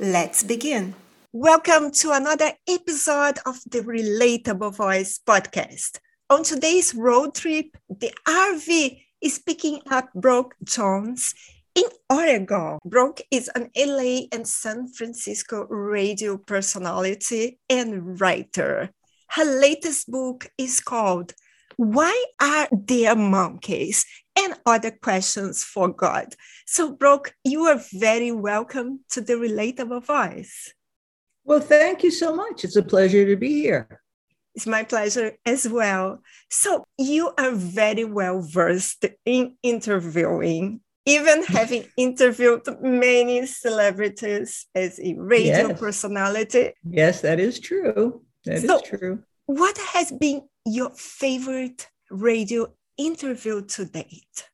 Let's begin. Welcome to another episode of the Relatable Voice podcast. On today's road trip, the RV is picking up Brooke Jones in Oregon. Brooke is an LA and San Francisco radio personality and writer. Her latest book is called Why Are There Monkeys? and Other Questions for God. So, Brooke, you are very welcome to the Relatable Voice. Well, thank you so much. It's a pleasure to be here. It's my pleasure as well. So, you are very well versed in interviewing, even having interviewed many celebrities as a radio yes. personality. Yes, that is true. That so, is true. What has been your favorite radio interview to date?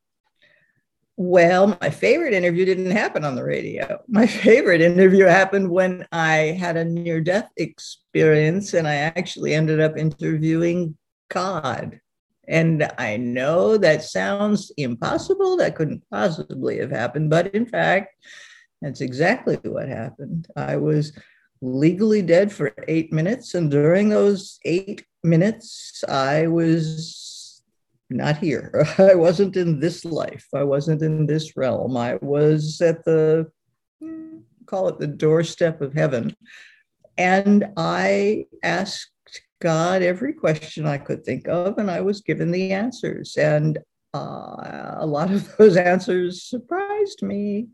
Well, my favorite interview didn't happen on the radio. My favorite interview happened when I had a near death experience and I actually ended up interviewing God. And I know that sounds impossible. That couldn't possibly have happened. But in fact, that's exactly what happened. I was legally dead for eight minutes. And during those eight minutes, I was not here. I wasn't in this life. I wasn't in this realm. I was at the, call it the doorstep of heaven. And I asked God every question I could think of, and I was given the answers. And uh, a lot of those answers surprised me.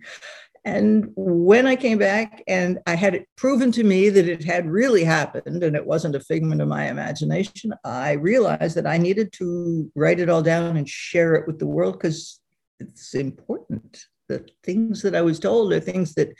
And when I came back and I had it proven to me that it had really happened and it wasn't a figment of my imagination, I realized that I needed to write it all down and share it with the world because it's important. The things that I was told are things that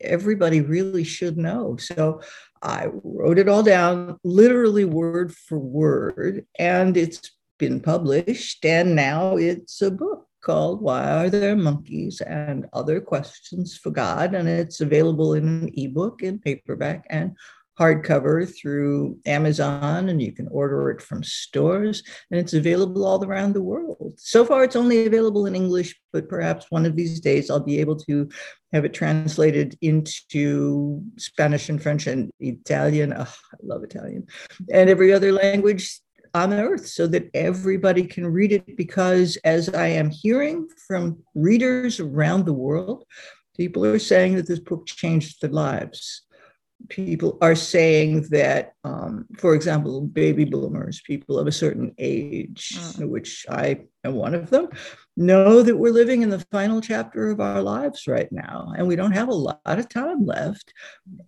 everybody really should know. So I wrote it all down, literally word for word, and it's been published. And now it's a book called Why Are There Monkeys and Other Questions for God. And it's available in an ebook, in paperback, and hardcover through Amazon, and you can order it from stores, and it's available all around the world. So far, it's only available in English, but perhaps one of these days I'll be able to have it translated into Spanish and French and Italian. Oh, I love Italian, and every other language on earth so that everybody can read it because as i am hearing from readers around the world people are saying that this book changed their lives people are saying that um, for example baby boomers people of a certain age mm. which i am one of them know that we're living in the final chapter of our lives right now and we don't have a lot of time left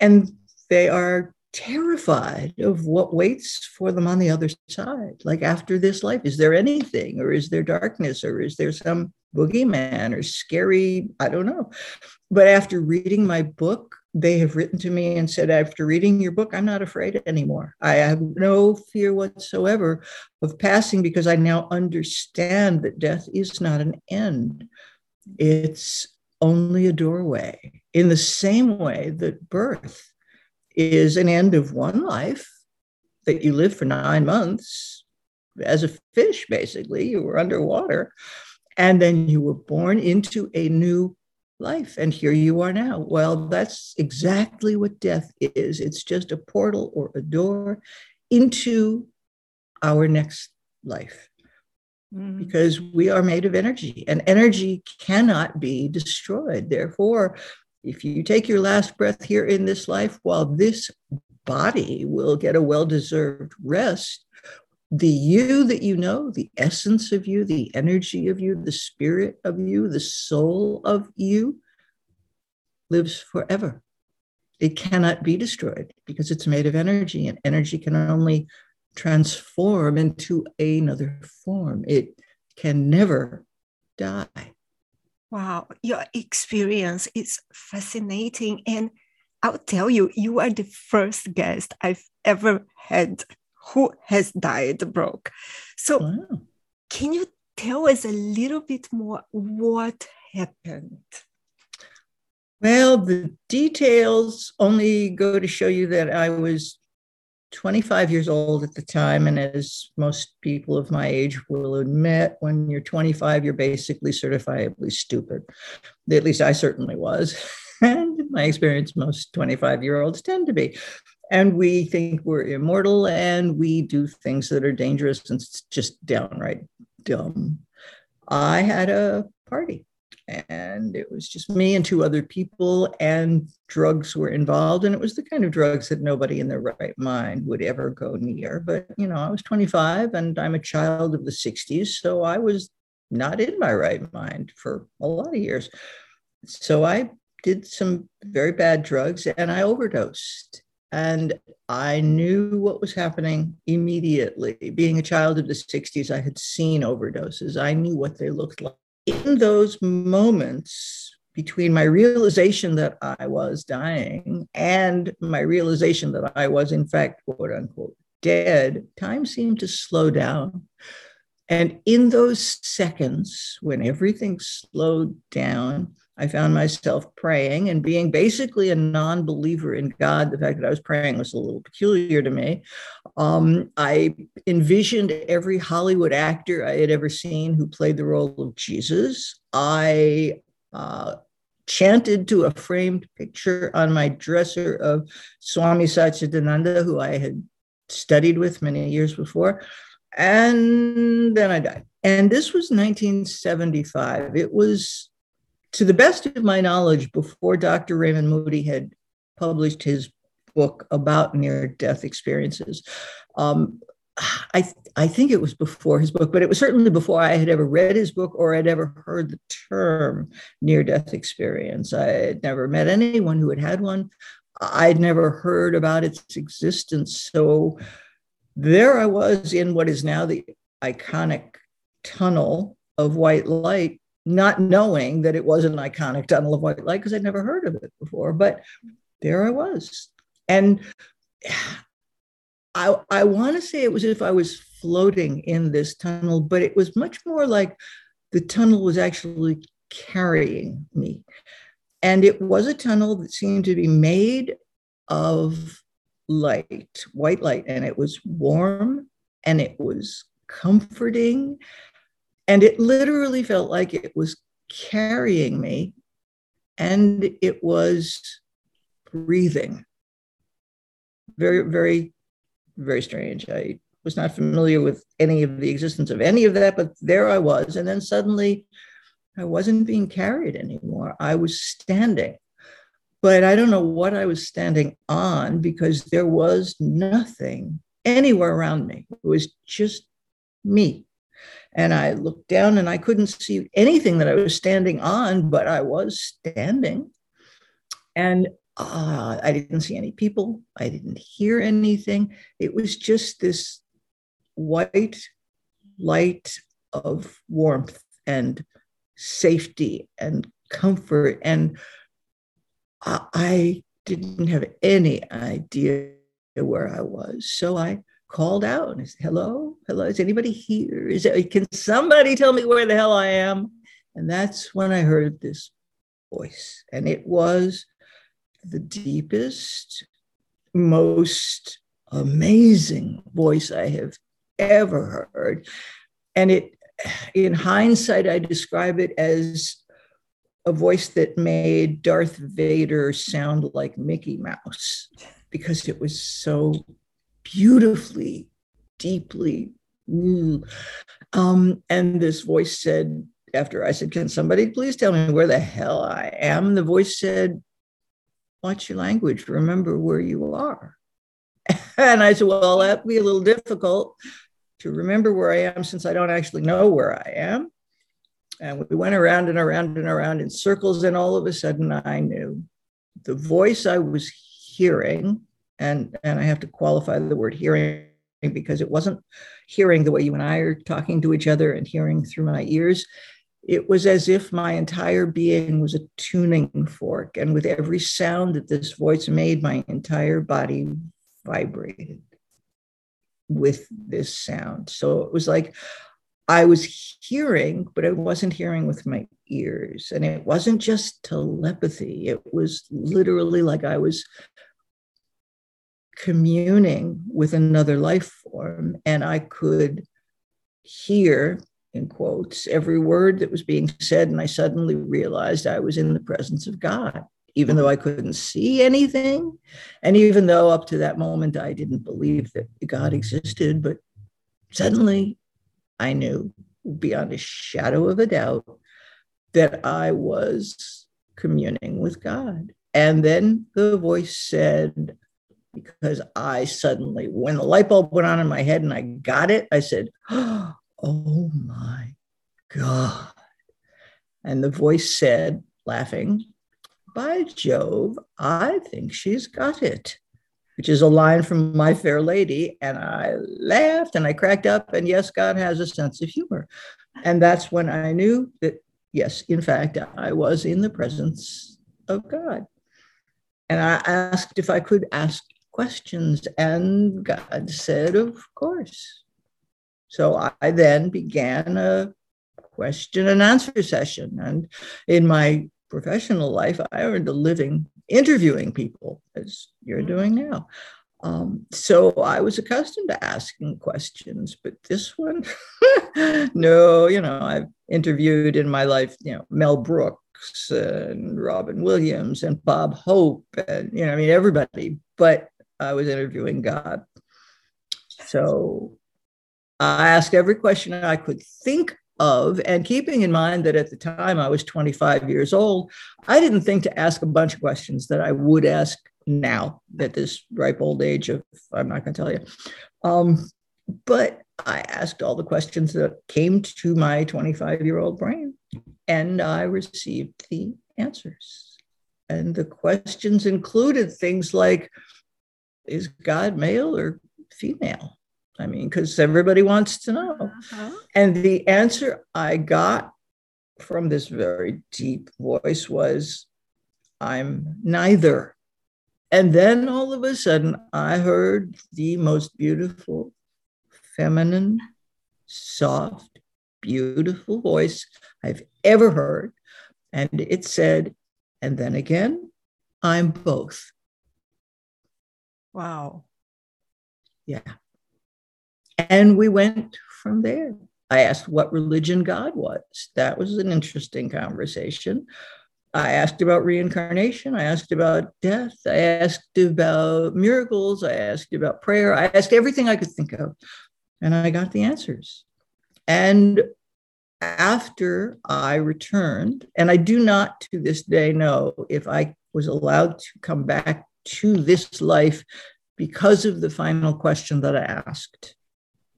and they are terrified of what waits for them on the other side. Like after this life, is there anything, or is there darkness, or is there some boogeyman or scary? I don't know. But after reading my book, they have written to me and said, after reading your book, I'm not afraid anymore. I have no fear whatsoever of passing because I now understand that death is not an end. It's only a doorway. In the same way that birth is an end of one life that you live for nine months as a fish, basically. You were underwater. And then you were born into a new life. And here you are now. Well, that's exactly what death is it's just a portal or a door into our next life. Mm-hmm. Because we are made of energy, and energy cannot be destroyed. Therefore, if you take your last breath here in this life, while this body will get a well deserved rest, the you that you know, the essence of you, the energy of you, the spirit of you, the soul of you lives forever. It cannot be destroyed because it's made of energy, and energy can only transform into another form. It can never die. Wow, your experience is fascinating. And I'll tell you, you are the first guest I've ever had who has died Brooke. So, wow. can you tell us a little bit more what happened? Well, the details only go to show you that I was 25 years old at the time. And as most people of my age will admit, when you're 25, you're basically certifiably stupid. At least I certainly was. And my experience, most 25 year olds tend to be. And we think we're immortal and we do things that are dangerous and just downright dumb. I had a party and it was just me and two other people and drugs were involved and it was the kind of drugs that nobody in their right mind would ever go near but you know i was 25 and i'm a child of the 60s so i was not in my right mind for a lot of years. So i did some very bad drugs and i overdosed and i knew what was happening immediately. Being a child of the 60s i had seen overdoses. I knew what they looked like in those moments between my realization that I was dying and my realization that I was, in fact, quote unquote, dead, time seemed to slow down. And in those seconds, when everything slowed down, I found myself praying and being basically a non believer in God. The fact that I was praying was a little peculiar to me. Um, I envisioned every Hollywood actor I had ever seen who played the role of Jesus. I uh, chanted to a framed picture on my dresser of Swami Satchidananda, who I had studied with many years before. And then I died. And this was 1975. It was to the best of my knowledge, before Dr. Raymond Moody had published his book about near death experiences, um, I, I think it was before his book, but it was certainly before I had ever read his book or had ever heard the term near death experience. I had never met anyone who had had one. I'd never heard about its existence. So there I was in what is now the iconic tunnel of white light not knowing that it was an iconic tunnel of white light because I'd never heard of it before. But there I was. And I, I want to say it was if I was floating in this tunnel, but it was much more like the tunnel was actually carrying me. And it was a tunnel that seemed to be made of light, white light, and it was warm and it was comforting and it literally felt like it was carrying me and it was breathing. Very, very, very strange. I was not familiar with any of the existence of any of that, but there I was. And then suddenly I wasn't being carried anymore. I was standing. But I don't know what I was standing on because there was nothing anywhere around me. It was just me. And I looked down and I couldn't see anything that I was standing on, but I was standing. And uh, I didn't see any people. I didn't hear anything. It was just this white light of warmth and safety and comfort. And I didn't have any idea where I was. So I called out and said, hello, hello, is anybody here? Is it, can somebody tell me where the hell I am? And that's when I heard this voice. And it was the deepest, most amazing voice I have ever heard. And it, in hindsight, I describe it as a voice that made Darth Vader sound like Mickey Mouse because it was so beautifully, deeply. Um, and this voice said, after I said, Can somebody please tell me where the hell I am? The voice said, Watch your language, remember where you are. And I said, Well, that'd be a little difficult to remember where I am since I don't actually know where I am. And we went around and around and around in circles, and all of a sudden I knew the voice I was hearing and and I have to qualify the word hearing because it wasn't hearing the way you and I are talking to each other and hearing through my ears. it was as if my entire being was a tuning fork. And with every sound that this voice made, my entire body vibrated with this sound. So it was like I was hearing, but I wasn't hearing with my ears. And it wasn't just telepathy, it was literally like I was communing with another life form. And I could hear, in quotes, every word that was being said. And I suddenly realized I was in the presence of God even though I couldn't see anything. And even though up to that moment I didn't believe that God existed, but suddenly I knew beyond a shadow of a doubt that I was communing with God. And then the voice said, because I suddenly, when the light bulb went on in my head and I got it, I said, Oh my God. And the voice said, laughing, by Jove, I think she's got it, which is a line from My Fair Lady. And I laughed and I cracked up. And yes, God has a sense of humor. And that's when I knew that, yes, in fact, I was in the presence of God. And I asked if I could ask questions, and God said, Of course. So I then began a question and answer session. And in my professional life, I earned a living interviewing people, as you're doing now. Um, so I was accustomed to asking questions, but this one, no, you know, I've interviewed in my life, you know, Mel Brooks and Robin Williams and Bob Hope and, you know, I mean, everybody, but I was interviewing God. So I asked every question I could think of, and keeping in mind that at the time I was 25 years old, I didn't think to ask a bunch of questions that I would ask now at this ripe old age of, I'm not going to tell you. Um, but I asked all the questions that came to my 25 year old brain, and I received the answers. And the questions included things like Is God male or female? I mean, because everybody wants to know. Uh-huh. And the answer I got from this very deep voice was, I'm neither. And then all of a sudden, I heard the most beautiful, feminine, soft, beautiful voice I've ever heard. And it said, and then again, I'm both. Wow. Yeah. And we went from there. I asked what religion God was. That was an interesting conversation. I asked about reincarnation. I asked about death. I asked about miracles. I asked about prayer. I asked everything I could think of. And I got the answers. And after I returned, and I do not to this day know if I was allowed to come back to this life because of the final question that I asked.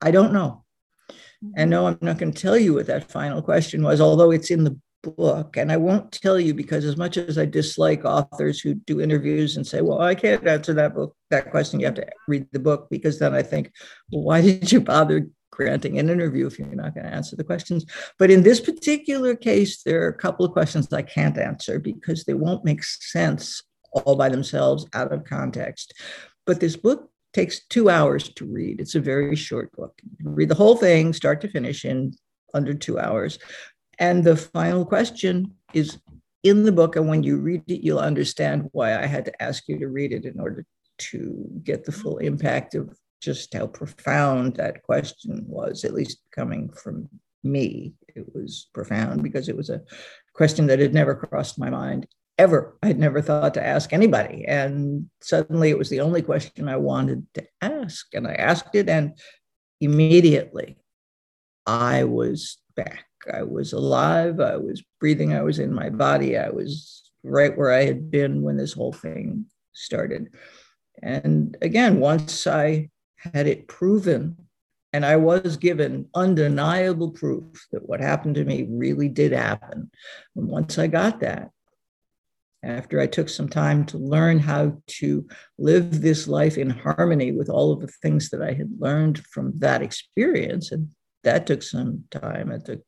I don't know. Mm-hmm. And no, I'm not going to tell you what that final question was, although it's in the book. And I won't tell you because as much as I dislike authors who do interviews and say, well, I can't answer that book, that question, you have to read the book, because then I think, well, why did you bother granting an interview if you're not going to answer the questions? But in this particular case, there are a couple of questions I can't answer because they won't make sense all by themselves out of context. But this book takes two hours to read. It's a very short book. read the whole thing, start to finish, in under two hours. And the final question is in the book. And when you read it, you'll understand why I had to ask you to read it in order to get the full impact of just how profound that question was, at least coming from me. It was profound because it was a question that had never crossed my mind ever. I'd never thought to ask anybody. And suddenly it was the only question I wanted to ask. And I asked it, and immediately I was back. I was alive. I was breathing. I was in my body. I was right where I had been when this whole thing started. And again, once I had it proven, and I was given undeniable proof that what happened to me really did happen. And once I got that, after I took some time to learn how to live this life in harmony with all of the things that I had learned from that experience. And that took some time. It took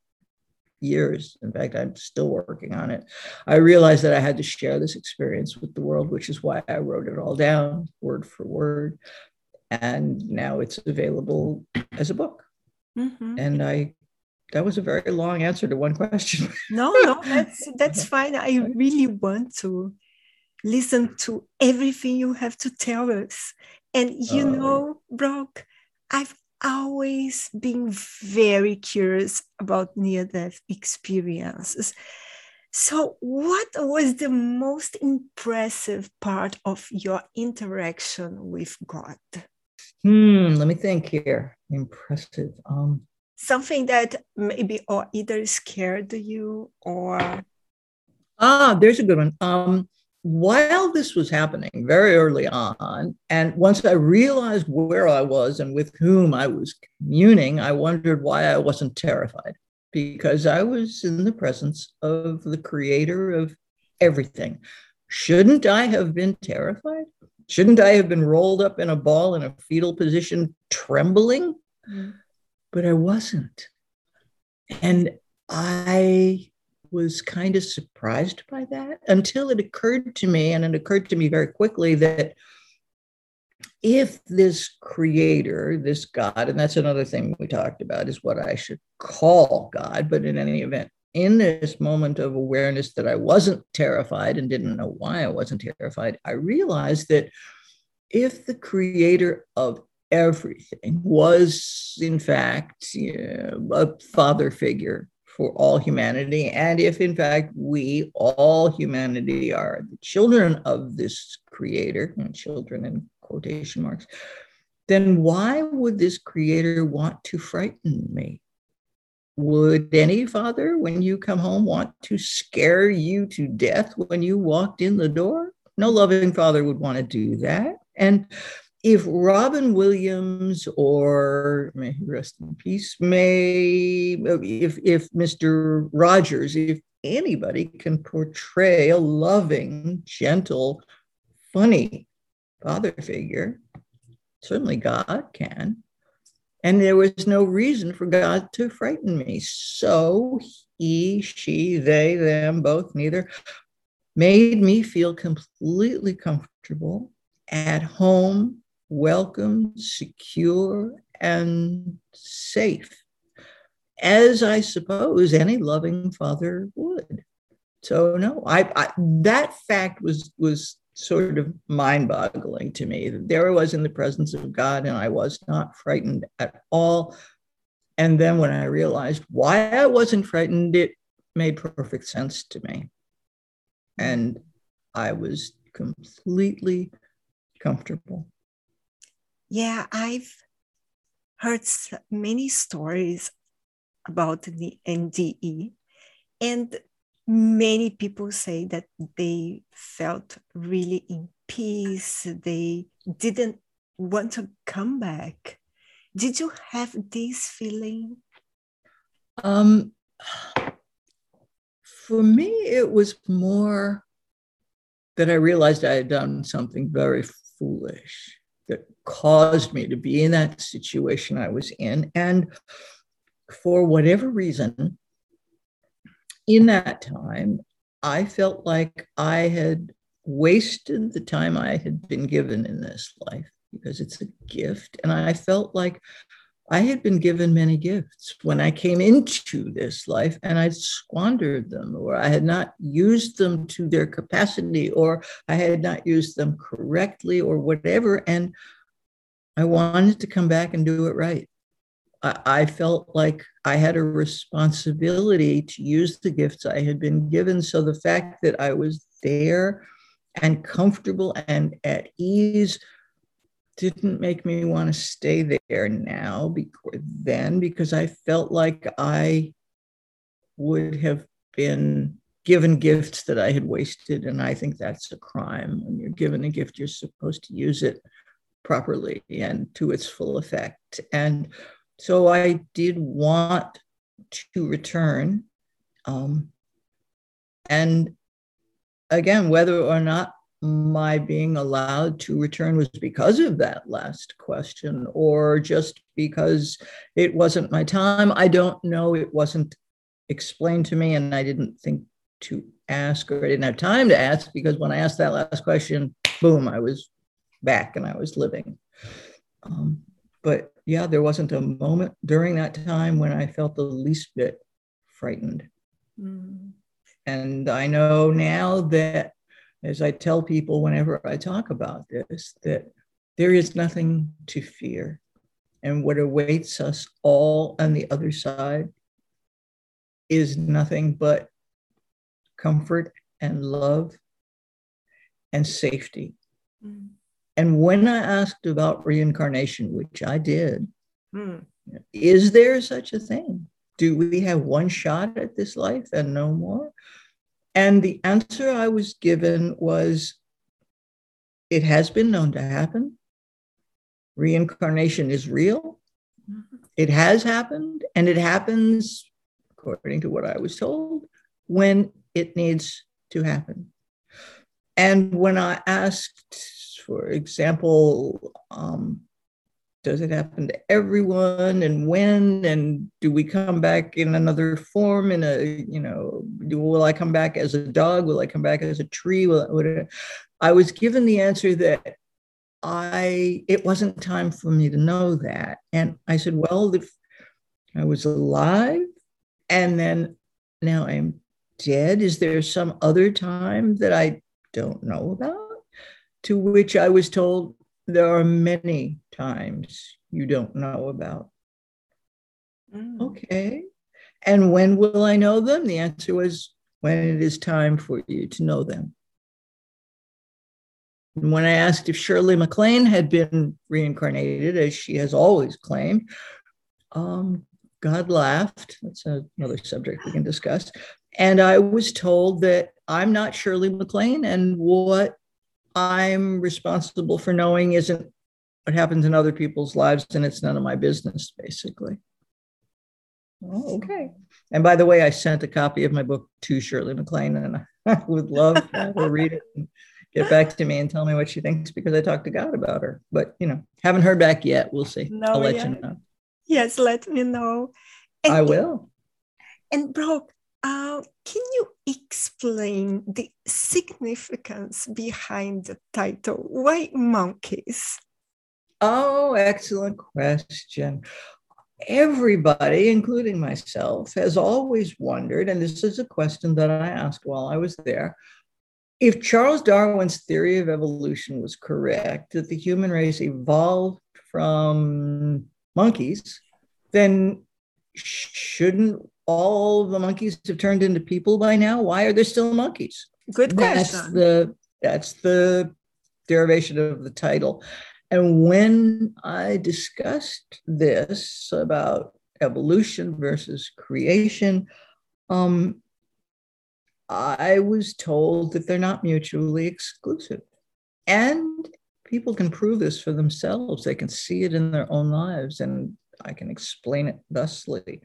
years. In fact, I'm still working on it. I realized that I had to share this experience with the world, which is why I wrote it all down word for word. And now it's available as a book. Mm-hmm. And I that was a very long answer to one question. no, no, that's that's fine. I really want to listen to everything you have to tell us. And you oh. know, Brooke, I've always been very curious about near death experiences. So, what was the most impressive part of your interaction with God? Hmm, let me think here. Impressive. Um, Something that maybe or either scared you or ah, there's a good one. Um, while this was happening very early on, and once I realized where I was and with whom I was communing, I wondered why I wasn't terrified because I was in the presence of the creator of everything. Shouldn't I have been terrified? Shouldn't I have been rolled up in a ball in a fetal position, trembling? Mm. But I wasn't. And I was kind of surprised by that until it occurred to me, and it occurred to me very quickly that if this creator, this God, and that's another thing we talked about, is what I should call God, but in any event, in this moment of awareness that I wasn't terrified and didn't know why I wasn't terrified, I realized that if the creator of everything was, in fact, you know, a father figure for all humanity. And if, in fact, we, all humanity, are the children of this creator, children in quotation marks, then why would this creator want to frighten me? Would any father, when you come home, want to scare you to death when you walked in the door? No loving father would want to do that. And if Robin Williams or may he rest in peace, may if if Mr. Rogers, if anybody can portray a loving, gentle, funny father figure, certainly God can. And there was no reason for God to frighten me. So he, she, they, them, both, neither, made me feel completely comfortable at home welcome, secure, and safe, as I suppose any loving father would. So no, I, I that fact was was sort of mind-boggling to me. There I was in the presence of God, and I was not frightened at all. And then when I realized why I wasn't frightened, it made perfect sense to me. And I was completely comfortable. Yeah, I've heard many stories about the NDE, and many people say that they felt really in peace. They didn't want to come back. Did you have this feeling? Um, for me, it was more that I realized I had done something very foolish that caused me to be in that situation I was in. And for whatever reason, in that time, I felt like I had wasted the time I had been given in this life because it's a gift. And I felt like I had been given many gifts when I came into this life and I'd squandered them, or I had not used them to their capacity, or I had not used them correctly, or whatever. And I wanted to come back and do it right. I, I felt like I had a responsibility to use the gifts I had been given. So the fact that I was there and comfortable and at ease didn't make me want to stay there now because then because I felt like I would have been given gifts that I had wasted. And I think that's a crime. When you're given a gift, you're supposed to use it properly and to its full effect. And so I did want to return. Um, and again, whether or not my being allowed to return was because of that last question or just because it wasn't my time. I don't know. It wasn't explained to me, and I didn't think to ask or I didn't have time to ask because when I asked that last question, boom, I was back and I was living. Um, but yeah, there wasn't a moment during that time when I felt the least bit frightened. Mm. And I know now that, as I tell people whenever I talk about this, that there is nothing to fear. And what awaits us all on the other side is nothing but comfort and love and safety. Mm. And when I asked about reincarnation, which I did, mm. is there such a thing? Do we have one shot at this life and no more? And the answer I was given was it has been known to happen. Reincarnation is real. Mm-hmm. It has happened, and it happens, according to what I was told, when it needs to happen. And when I asked, for example, um, does it happen to everyone? And when? And do we come back in another form in a you know do, will i come back as a dog? Will i come back as a tree? Will, will I was given the answer that i it wasn't time for me to know that. And i said well if i was alive and then now i'm dead is there some other time that i don't know about? To which i was told there are many times you don't know about. Mm. Okay. And when will I know them? The answer was when it is time for you to know them. And when I asked if Shirley MacLaine had been reincarnated, as she has always claimed, um, God laughed. That's another subject we can discuss. And I was told that I'm not Shirley MacLaine, and what I'm responsible for knowing isn't what happens in other people's lives, and it's none of my business, basically. Oh, okay. And by the way, I sent a copy of my book to Shirley MacLaine, and I would love to have her read it and get back to me and tell me what she thinks because I talked to God about her. But you know, haven't heard back yet. We'll see. No, I'll let yeah. you know. Yes, let me know. And, I will. And Brooke, uh, can you explain the significance behind the title? Why monkeys? Oh, excellent question. Everybody, including myself, has always wondered, and this is a question that I asked while I was there. If Charles Darwin's theory of evolution was correct, that the human race evolved from monkeys, then shouldn't all the monkeys have turned into people by now? Why are there still monkeys? Good question. That's the that's the derivation of the title. And when I discussed this about evolution versus creation, um, I was told that they're not mutually exclusive. And people can prove this for themselves. They can see it in their own lives, and I can explain it thusly.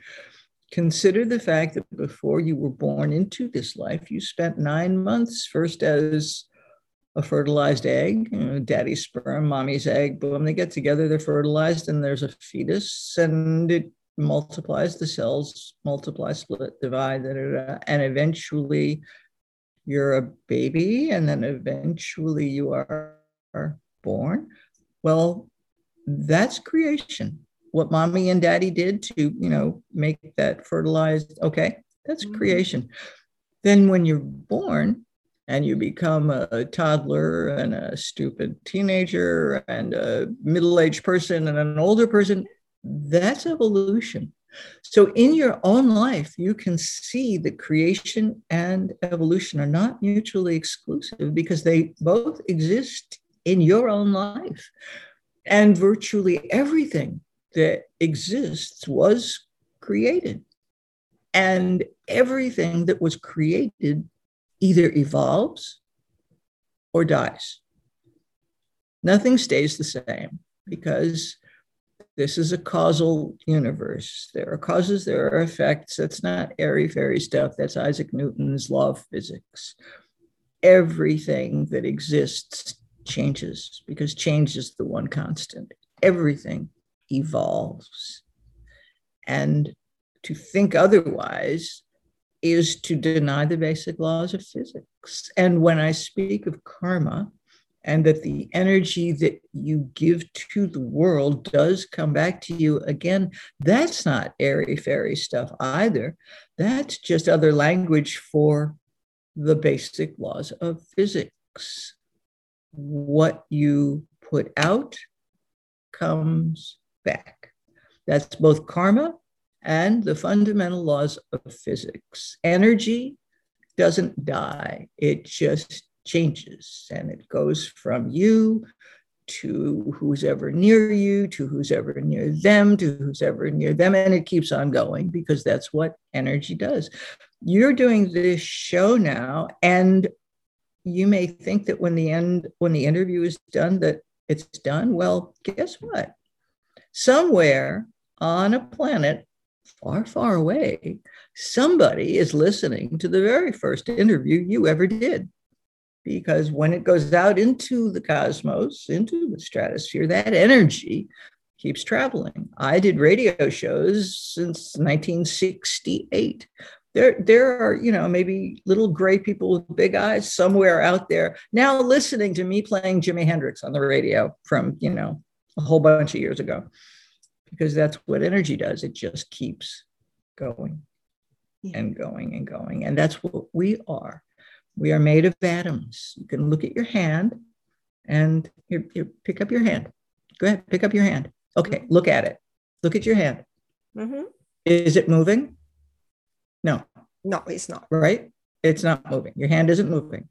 Consider the fact that before you were born into this life, you spent nine months first as a fertilized egg, you know, daddy's sperm, mommy's egg, boom, they get together, they're fertilized, and there's a fetus, and it multiplies, the cells multiply, split, divide, da, da, da, and eventually you're a baby, and then eventually you are born. Well, that's creation what mommy and daddy did to, you know, make that fertilized, okay, that's mm-hmm. creation. Then when you're born and you become a toddler and a stupid teenager and a middle-aged person and an older person, that's evolution. So, in your own life, you can see that creation and evolution are not mutually exclusive because they both exist in your own life. And virtually everything that exists was created. And everything that was created either evolves or dies. Nothing stays the same because this is a causal universe. There are causes, there are effects. That's not airy fairy stuff. That's Isaac Newton's law of physics. Everything that exists changes because change is the one constant. Everything evolves. And to think otherwise is to deny the basic laws of physics. And when I speak of karma, and that the energy that you give to the world does come back to you again, that's not airy fairy stuff either. That's just other language for the basic laws of physics. What you put out comes back. That's both karma and the fundamental laws of physics. Energy doesn't die, it just changes and it goes from you to who's ever near you, to who's ever near them, to who's ever near them. And it keeps on going because that's what energy does. You're doing this show now, and you may think that when the end, when the interview is done, that it's done. Well, guess what? Somewhere on a planet far, far away, somebody is listening to the very first interview you ever did. Because when it goes out into the cosmos, into the stratosphere, that energy keeps traveling. I did radio shows since 1968. There, there are, you know, maybe little gray people with big eyes somewhere out there now listening to me playing Jimi Hendrix on the radio from, you know, a whole bunch of years ago because that's what energy does. It just keeps going yeah. and going and going. And that's what we are. We are made of atoms. You can look at your hand and you, you pick up your hand. Go ahead, pick up your hand. Okay, look at it. Look at your hand. Mm-hmm. Is it moving? No. No, it's not. Right? It's not moving. Your hand isn't moving.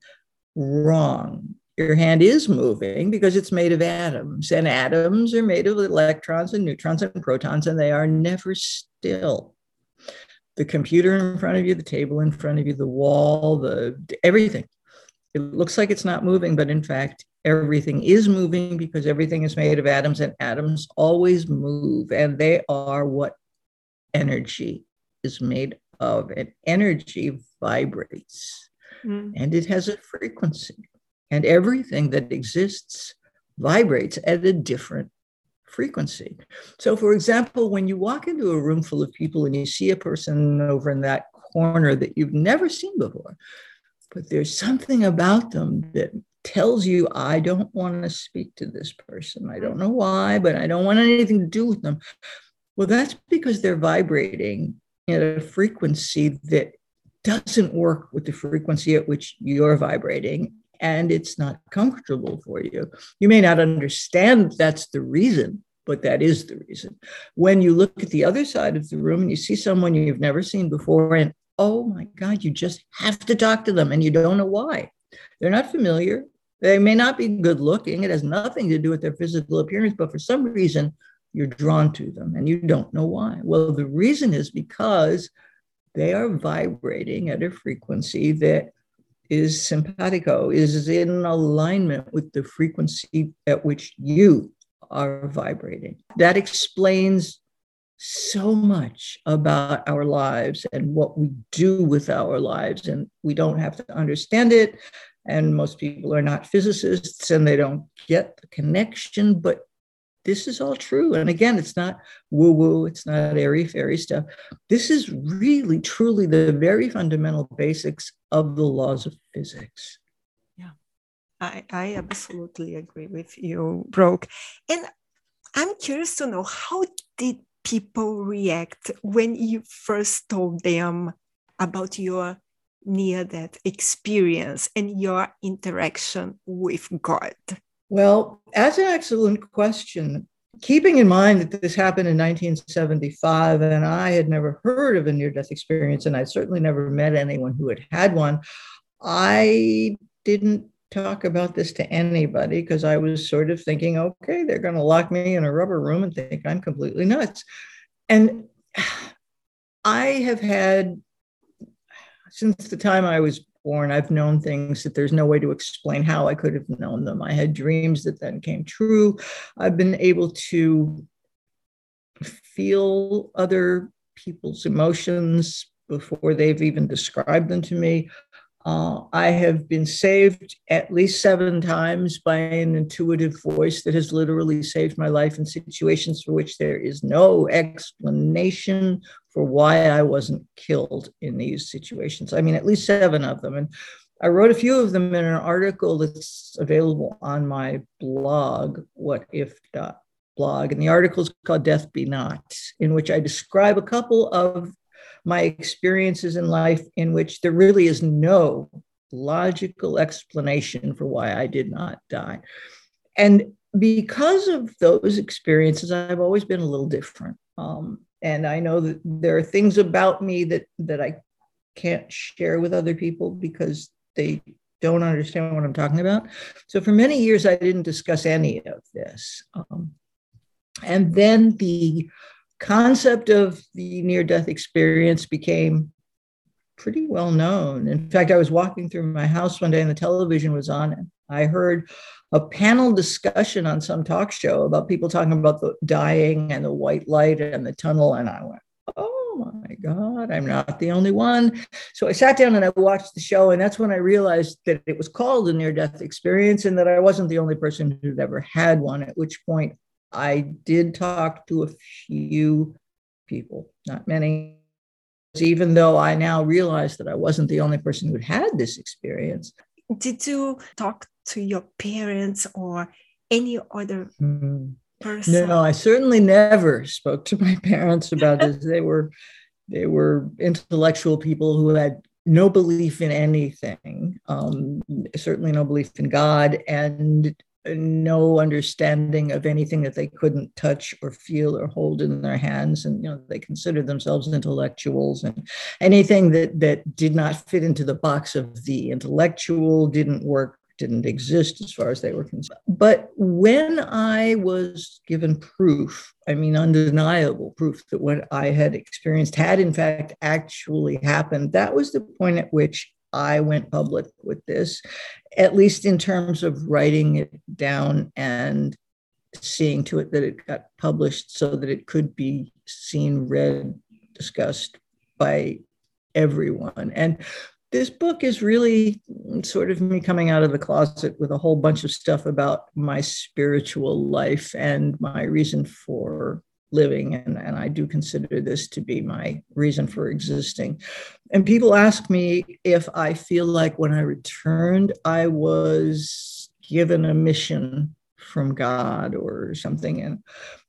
Wrong your hand is moving because it's made of atoms, and atoms are made of electrons and neutrons and protons, and they are never still. The computer in front of you, the table in front of you, the wall, the everything. It looks like it's not moving, but in fact, everything is moving because everything is made of atoms, and atoms always move, and they are what energy is made of. And energy vibrates, mm. and it has a frequency and everything that exists vibrates at a different frequency. So, for example, when you walk into a room full of people and you see a person over in that corner that you've never seen before, but there's something about them that tells you, I don't want to speak to this person. I don't know why, but I don't want anything to do with them. Well, that's because they're vibrating at a frequency that doesn't work with the frequency at which you're vibrating and it's not comfortable for you. You may not understand that's the reason, but that is the reason. When you look at the other side of the room and you see someone you've never seen before, and oh my God, you just have to talk to them and you don't know why. They're not familiar. They may not be good looking. It has nothing to do with their physical appearance, but for some reason, you're drawn to them and you don't know why. Well, the reason is because they are vibrating at a frequency that is simpatico, is in alignment with the frequency at which you are vibrating. That explains so much about our lives and what we do with our lives. And we don't have to understand it. And most people are not physicists and they don't get the connection, but this is all true. And again, it's not woo woo, it's not airy fairy stuff. This is really, truly the very fundamental basics of the laws of physics. Yeah, I, I absolutely agree with you, Brooke. And I'm curious to know how did people react when you first told them about your near death experience and your interaction with God? Well, that's an excellent question. Keeping in mind that this happened in 1975, and I had never heard of a near death experience, and I certainly never met anyone who had had one, I didn't talk about this to anybody because I was sort of thinking, okay, they're going to lock me in a rubber room and think I'm completely nuts. And I have had, since the time I was born, I've known things that there's no way to explain how I could have known them. I had dreams that then came true. I've been able to feel other people's emotions before they've even described them to me. Uh, I have been saved at least seven times by an intuitive voice that has literally saved my life in situations for which there is no explanation for why I wasn't killed in these situations. I mean, at least seven of them. And I wrote a few of them in an article that's available on my blog, What If blog. And the article is called Death Be Not, in which I describe a couple of my experiences in life in which there really is no logical explanation for why I did not die. And because of those experiences, I've always been a little different. Um, and I know that there are things about me that that I can't share with other people because they don't understand what I'm talking about. So for many years, I didn't discuss any of this. Um, and then the concept of the near death experience became pretty well known. In fact, I was walking through my house one day and the television was on, and I heard a panel discussion on some talk show about people talking about the dying and the white light and the tunnel. And I went, oh my God, I'm not the only one. So I sat down and I watched the show. And that's when I realized that it was called a near death experience and that I wasn't the only person who'd ever had one, at which point I did talk to a few people, not many. Even though I now realize that I wasn't the only person who'd had this experience. Did you talk to your parents or any other mm-hmm. person? No, I certainly never spoke to my parents about this. they were they were intellectual people who had no belief in anything, um, certainly no belief in God, and no understanding of anything that they couldn't touch or feel or hold in their hands and you know they considered themselves intellectuals and anything that that did not fit into the box of the intellectual didn't work didn't exist as far as they were concerned. But when I was given proof, I mean, undeniable proof that what I had experienced had in fact actually happened, that was the point at which I went public with this, at least in terms of writing it down and seeing to it that it got published so that it could be seen, read, discussed by everyone. And this book is really sort of me coming out of the closet with a whole bunch of stuff about my spiritual life and my reason for living. And, and I do consider this to be my reason for existing. And people ask me if I feel like when I returned, I was given a mission from God or something. And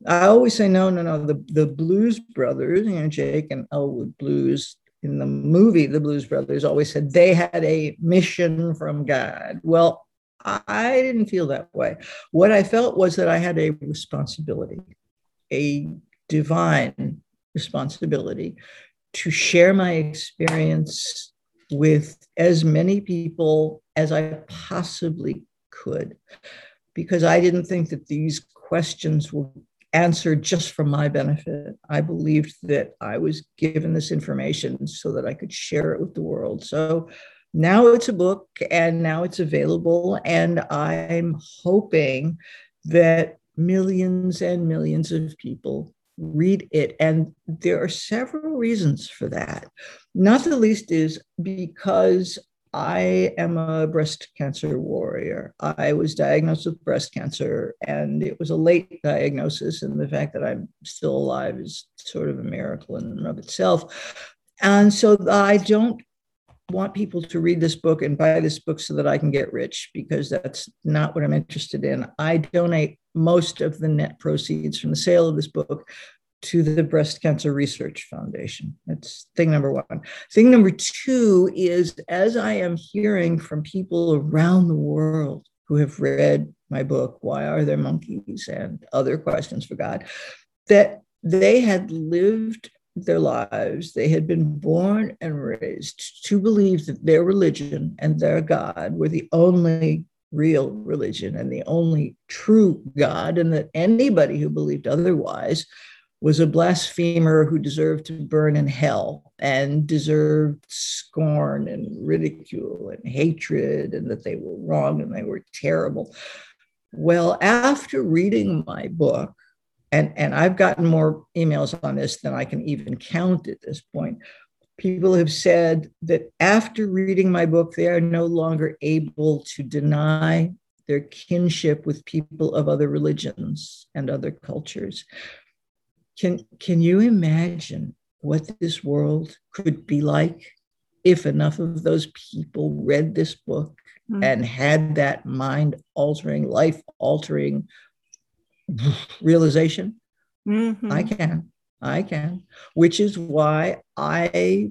I always say, no, no, no. The, the Blues Brothers, you know, Jake and Elwood Blues, in the movie, the Blues Brothers always said they had a mission from God. Well, I didn't feel that way. What I felt was that I had a responsibility, a divine responsibility to share my experience with as many people as I possibly could, because I didn't think that these questions were answered just for my benefit. I believed that I was given this information so that I could share it with the world. So now it's a book and now it's available. And I'm hoping that millions and millions of people read it. And there are several reasons for that. Not the least is because I am a breast cancer warrior. I was diagnosed with breast cancer, and it was a late diagnosis. And the fact that I'm still alive is sort of a miracle in and of itself. And so I don't want people to read this book and buy this book so that I can get rich because that's not what I'm interested in. I donate most of the net proceeds from the sale of this book to the Breast Cancer Research Foundation. That's thing number one. Thing number two is as I am hearing from people around the world who have read my book, Why Are There Monkeys? and other questions for God, that they had lived their lives, they had been born and raised to believe that their religion and their God were the only real religion and the only true God, and that anybody who believed otherwise was a blasphemer who deserved to burn in hell and deserved scorn and ridicule and hatred, and that they were wrong and they were terrible. Well, after reading my book, and, and I've gotten more emails on this than I can even count at this point. People have said that after reading my book, they are no longer able to deny their kinship with people of other religions and other cultures. Can, can you imagine what this world could be like if enough of those people read this book mm-hmm. and had that mind altering, life altering realization. Mm-hmm. I can. I can, which is why I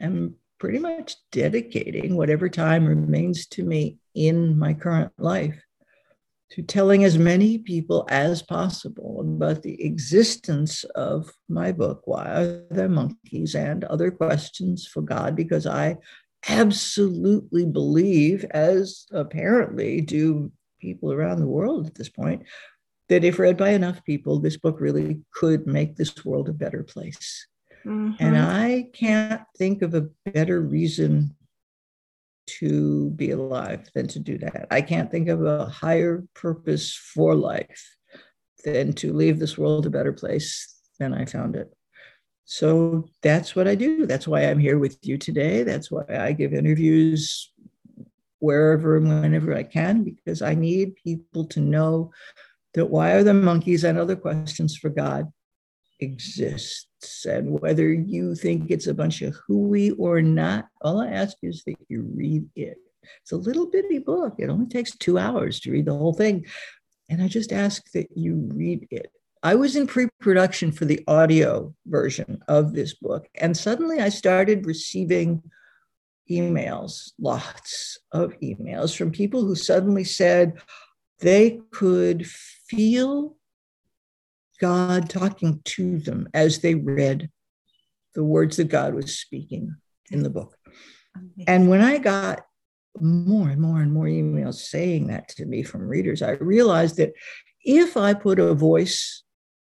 am pretty much dedicating whatever time remains to me in my current life to telling as many people as possible about the existence of my book, Why Are There Monkeys, and other questions for God, because I absolutely believe, as apparently do people around the world at this point, that if read by enough people, this book really could make this world a better place. Mm-hmm. And I can't think of a better reason to be alive than to do that. I can't think of a higher purpose for life than to leave this world a better place than I found it. So that's what I do. That's why I'm here with you today. That's why I give interviews wherever and whenever I can, because I need people to know that why are the monkeys and other questions for God exists. And whether you think it's a bunch of hooey or not, all I ask is that you read it. It's a little bitty book. It only takes two hours to read the whole thing. And I just ask that you read it. I was in pre production for the audio version of this book. And suddenly I started receiving emails, lots of emails from people who suddenly said they could feel God talking to them as they read the words that God was speaking in the book. And when I got more and more and more emails saying that to me from readers, I realized that if I put a voice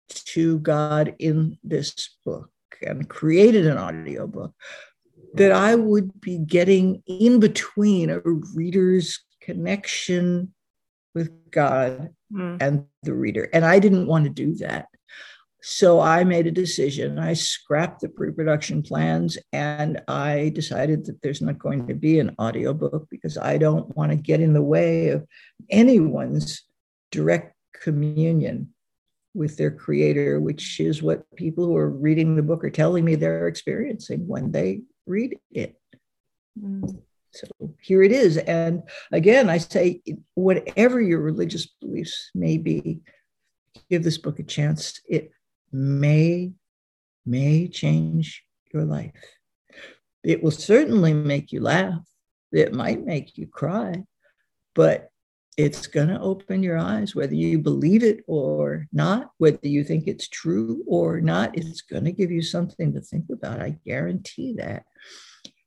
to God in this book and created an audio book, that I would be getting in between a reader's connection with God mm. and the reader. And I didn't want to do that. So I made a decision. I scrapped the pre production plans and I decided that there's not going to be an audiobook because I don't want to get in the way of anyone's direct communion with their creator, which is what people who are reading the book are telling me they're experiencing when they read it. Mm. So here it is. And again, I say, whatever your religious beliefs may be, give this book a chance. It may, may change your life. It will certainly make you laugh. It might make you cry, but it's going to open your eyes, whether you believe it or not, whether you think it's true or not. It's going to give you something to think about. I guarantee that.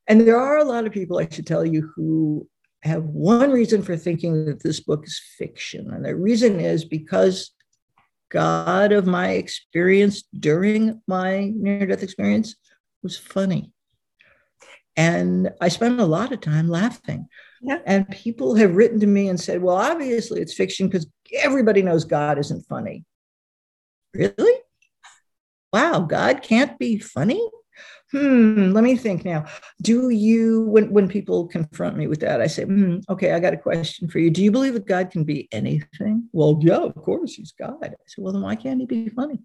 And there are a lot of people, I should tell you, who have one reason for thinking that this book is fiction. And the reason is because God of my experience during my near death experience was funny. And I spent a lot of time laughing. Yeah. And people have written to me and said, well, obviously it's fiction because everybody knows God isn't funny. Really? Wow, God can't be funny? Hmm, let me think now. Do you, when, when people confront me with that, I say, hmm, okay, I got a question for you. Do you believe that God can be anything? Well, yeah, of course, he's God. I said, well, then why can't he be funny?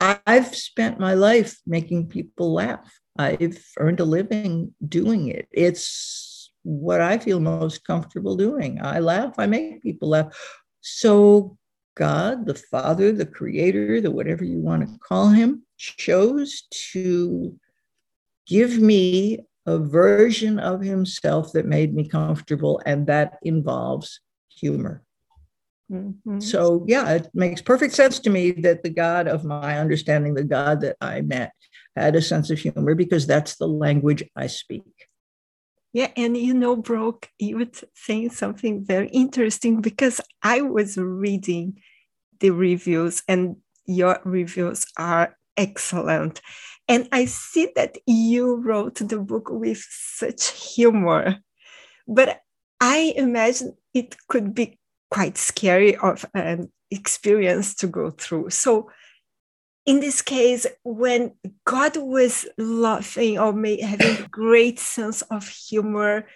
I've spent my life making people laugh. I've earned a living doing it. It's what I feel most comfortable doing. I laugh, I make people laugh. So, God, the Father, the Creator, the whatever you want to call him, chose to give me a version of himself that made me comfortable, and that involves humor. Mm-hmm. So, yeah, it makes perfect sense to me that the God of my understanding, the God that I met, had a sense of humor because that's the language I speak. Yeah, and you know, Brooke, you were saying something very interesting because I was reading the reviews, and your reviews are excellent. And I see that you wrote the book with such humor, but I imagine it could be quite scary of an experience to go through. So, in this case, when God was laughing or may, having a great sense of humor,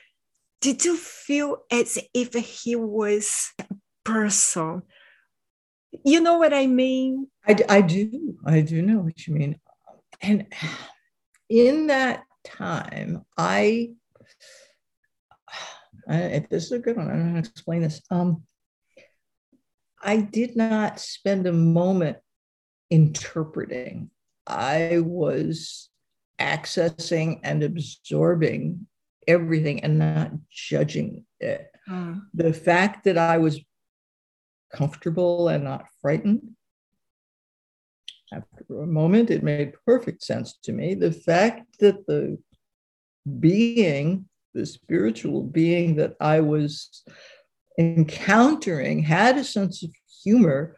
did you feel as if he was a person you know what I mean? I, I do. I do know what you mean. and in that time, I, I this is a good one. I'm going to explain this. Um, I did not spend a moment interpreting. I was accessing and absorbing everything and not judging it. Mm. The fact that I was comfortable and not frightened, after a moment, it made perfect sense to me. The fact that the being, the spiritual being that I was encountering, had a sense of humor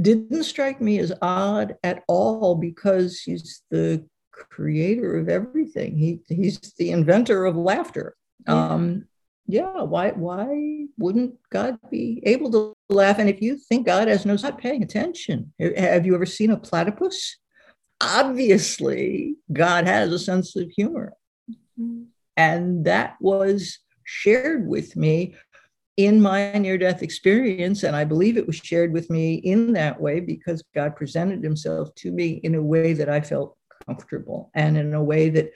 didn't strike me as odd at all because he's the creator of everything. He he's the inventor of laughter. Yeah. Um, yeah, why why wouldn't God be able to laugh? And if you think God has no not paying attention, have you ever seen a platypus? Obviously, God has a sense of humor. Mm-hmm. And that was shared with me in my near death experience. And I believe it was shared with me in that way because God presented himself to me in a way that I felt comfortable and in a way that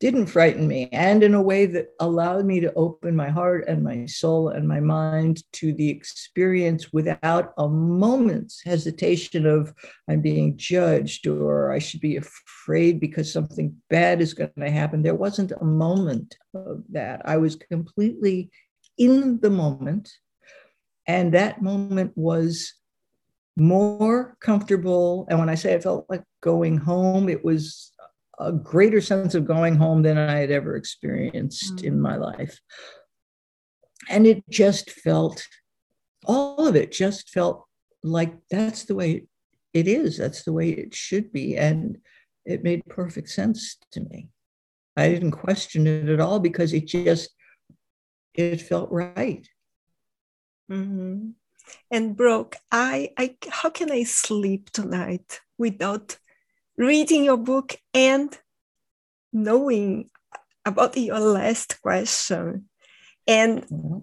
didn't frighten me and in a way that allowed me to open my heart and my soul and my mind to the experience without a moment's hesitation of I'm being judged or I should be afraid because something bad is going to happen. There wasn't a moment of that. I was completely in the moment. And that moment was more comfortable. And when I say I felt like going home, it was a greater sense of going home than I had ever experienced mm. in my life. And it just felt, all of it just felt like that's the way it is. That's the way it should be. And it made perfect sense to me. I didn't question it at all because it just it felt right. Mm-hmm. And Brooke, I, I, how can I sleep tonight without reading your book and knowing about your last question? And mm-hmm.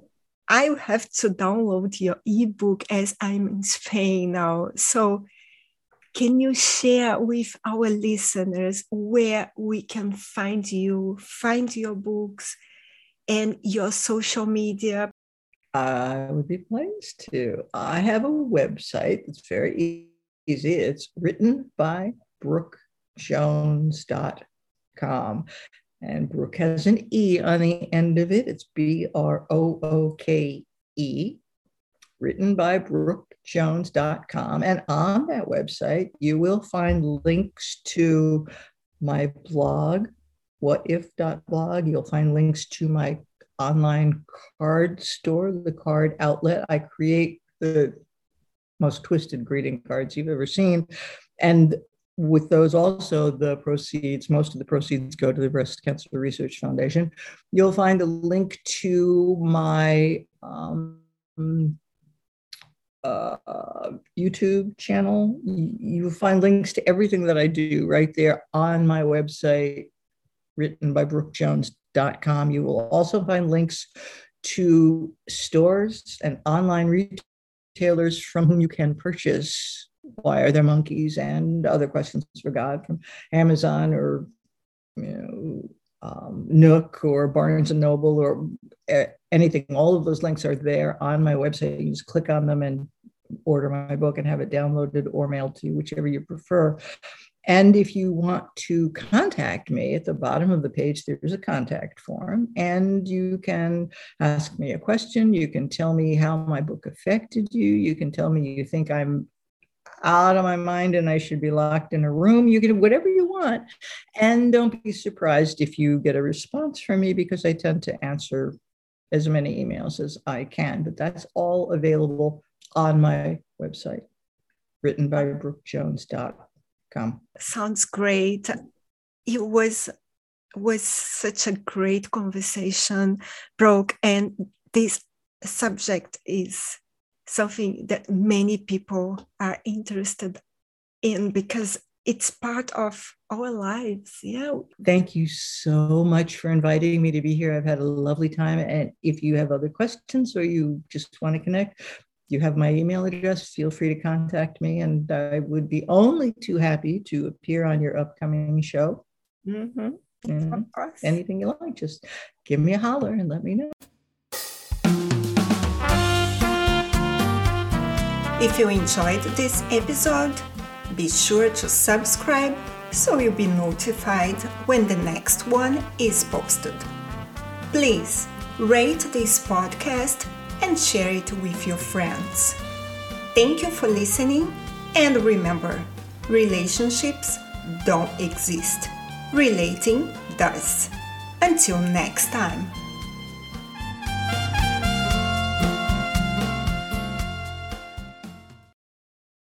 I have to download your ebook as I'm in Spain now. So, can you share with our listeners where we can find you, find your books, and your social media? I would be pleased to. I have a website. It's very easy. It's written by brookejones.com. And Brooke has an E on the end of it. It's B R O O K E, written by brookejones.com. And on that website, you will find links to my blog, whatif.blog. You'll find links to my online card store, the card outlet. I create the most twisted greeting cards you've ever seen. And with those also the proceeds most of the proceeds go to the breast cancer research foundation you'll find a link to my um, uh, youtube channel you'll find links to everything that i do right there on my website written by brookejones.com. You will also find links to stores and online retailers from whom you can purchase Why Are There Monkeys and other questions for God from Amazon or you know, um, Nook or Barnes and Noble or uh, anything. All of those links are there on my website. You just click on them and order my book and have it downloaded or mailed to you, whichever you prefer. And if you want to contact me, at the bottom of the page, there's a contact form, and you can ask me a question. You can tell me how my book affected you. You can tell me you think I'm out of my mind and I should be locked in a room. You can whatever you want. And don't be surprised if you get a response from me because I tend to answer as many emails as I can. But that's all available on my website, written by brookejones.com. Sounds great. It was was such a great conversation, Brooke, and this subject is something that many people are interested in because it's part of our lives. Yeah. Thank you so much for inviting me to be here. I've had a lovely time. And if you have other questions or you just want to connect, you have my email address. Feel free to contact me, and I would be only too happy to appear on your upcoming show. Mm-hmm. And Of course. anything you like, just give me a holler and let me know. If you enjoyed this episode, be sure to subscribe so you'll be notified when the next one is posted. Please rate this podcast and share it with your friends. Thank you for listening, and remember relationships don't exist, relating does. Until next time.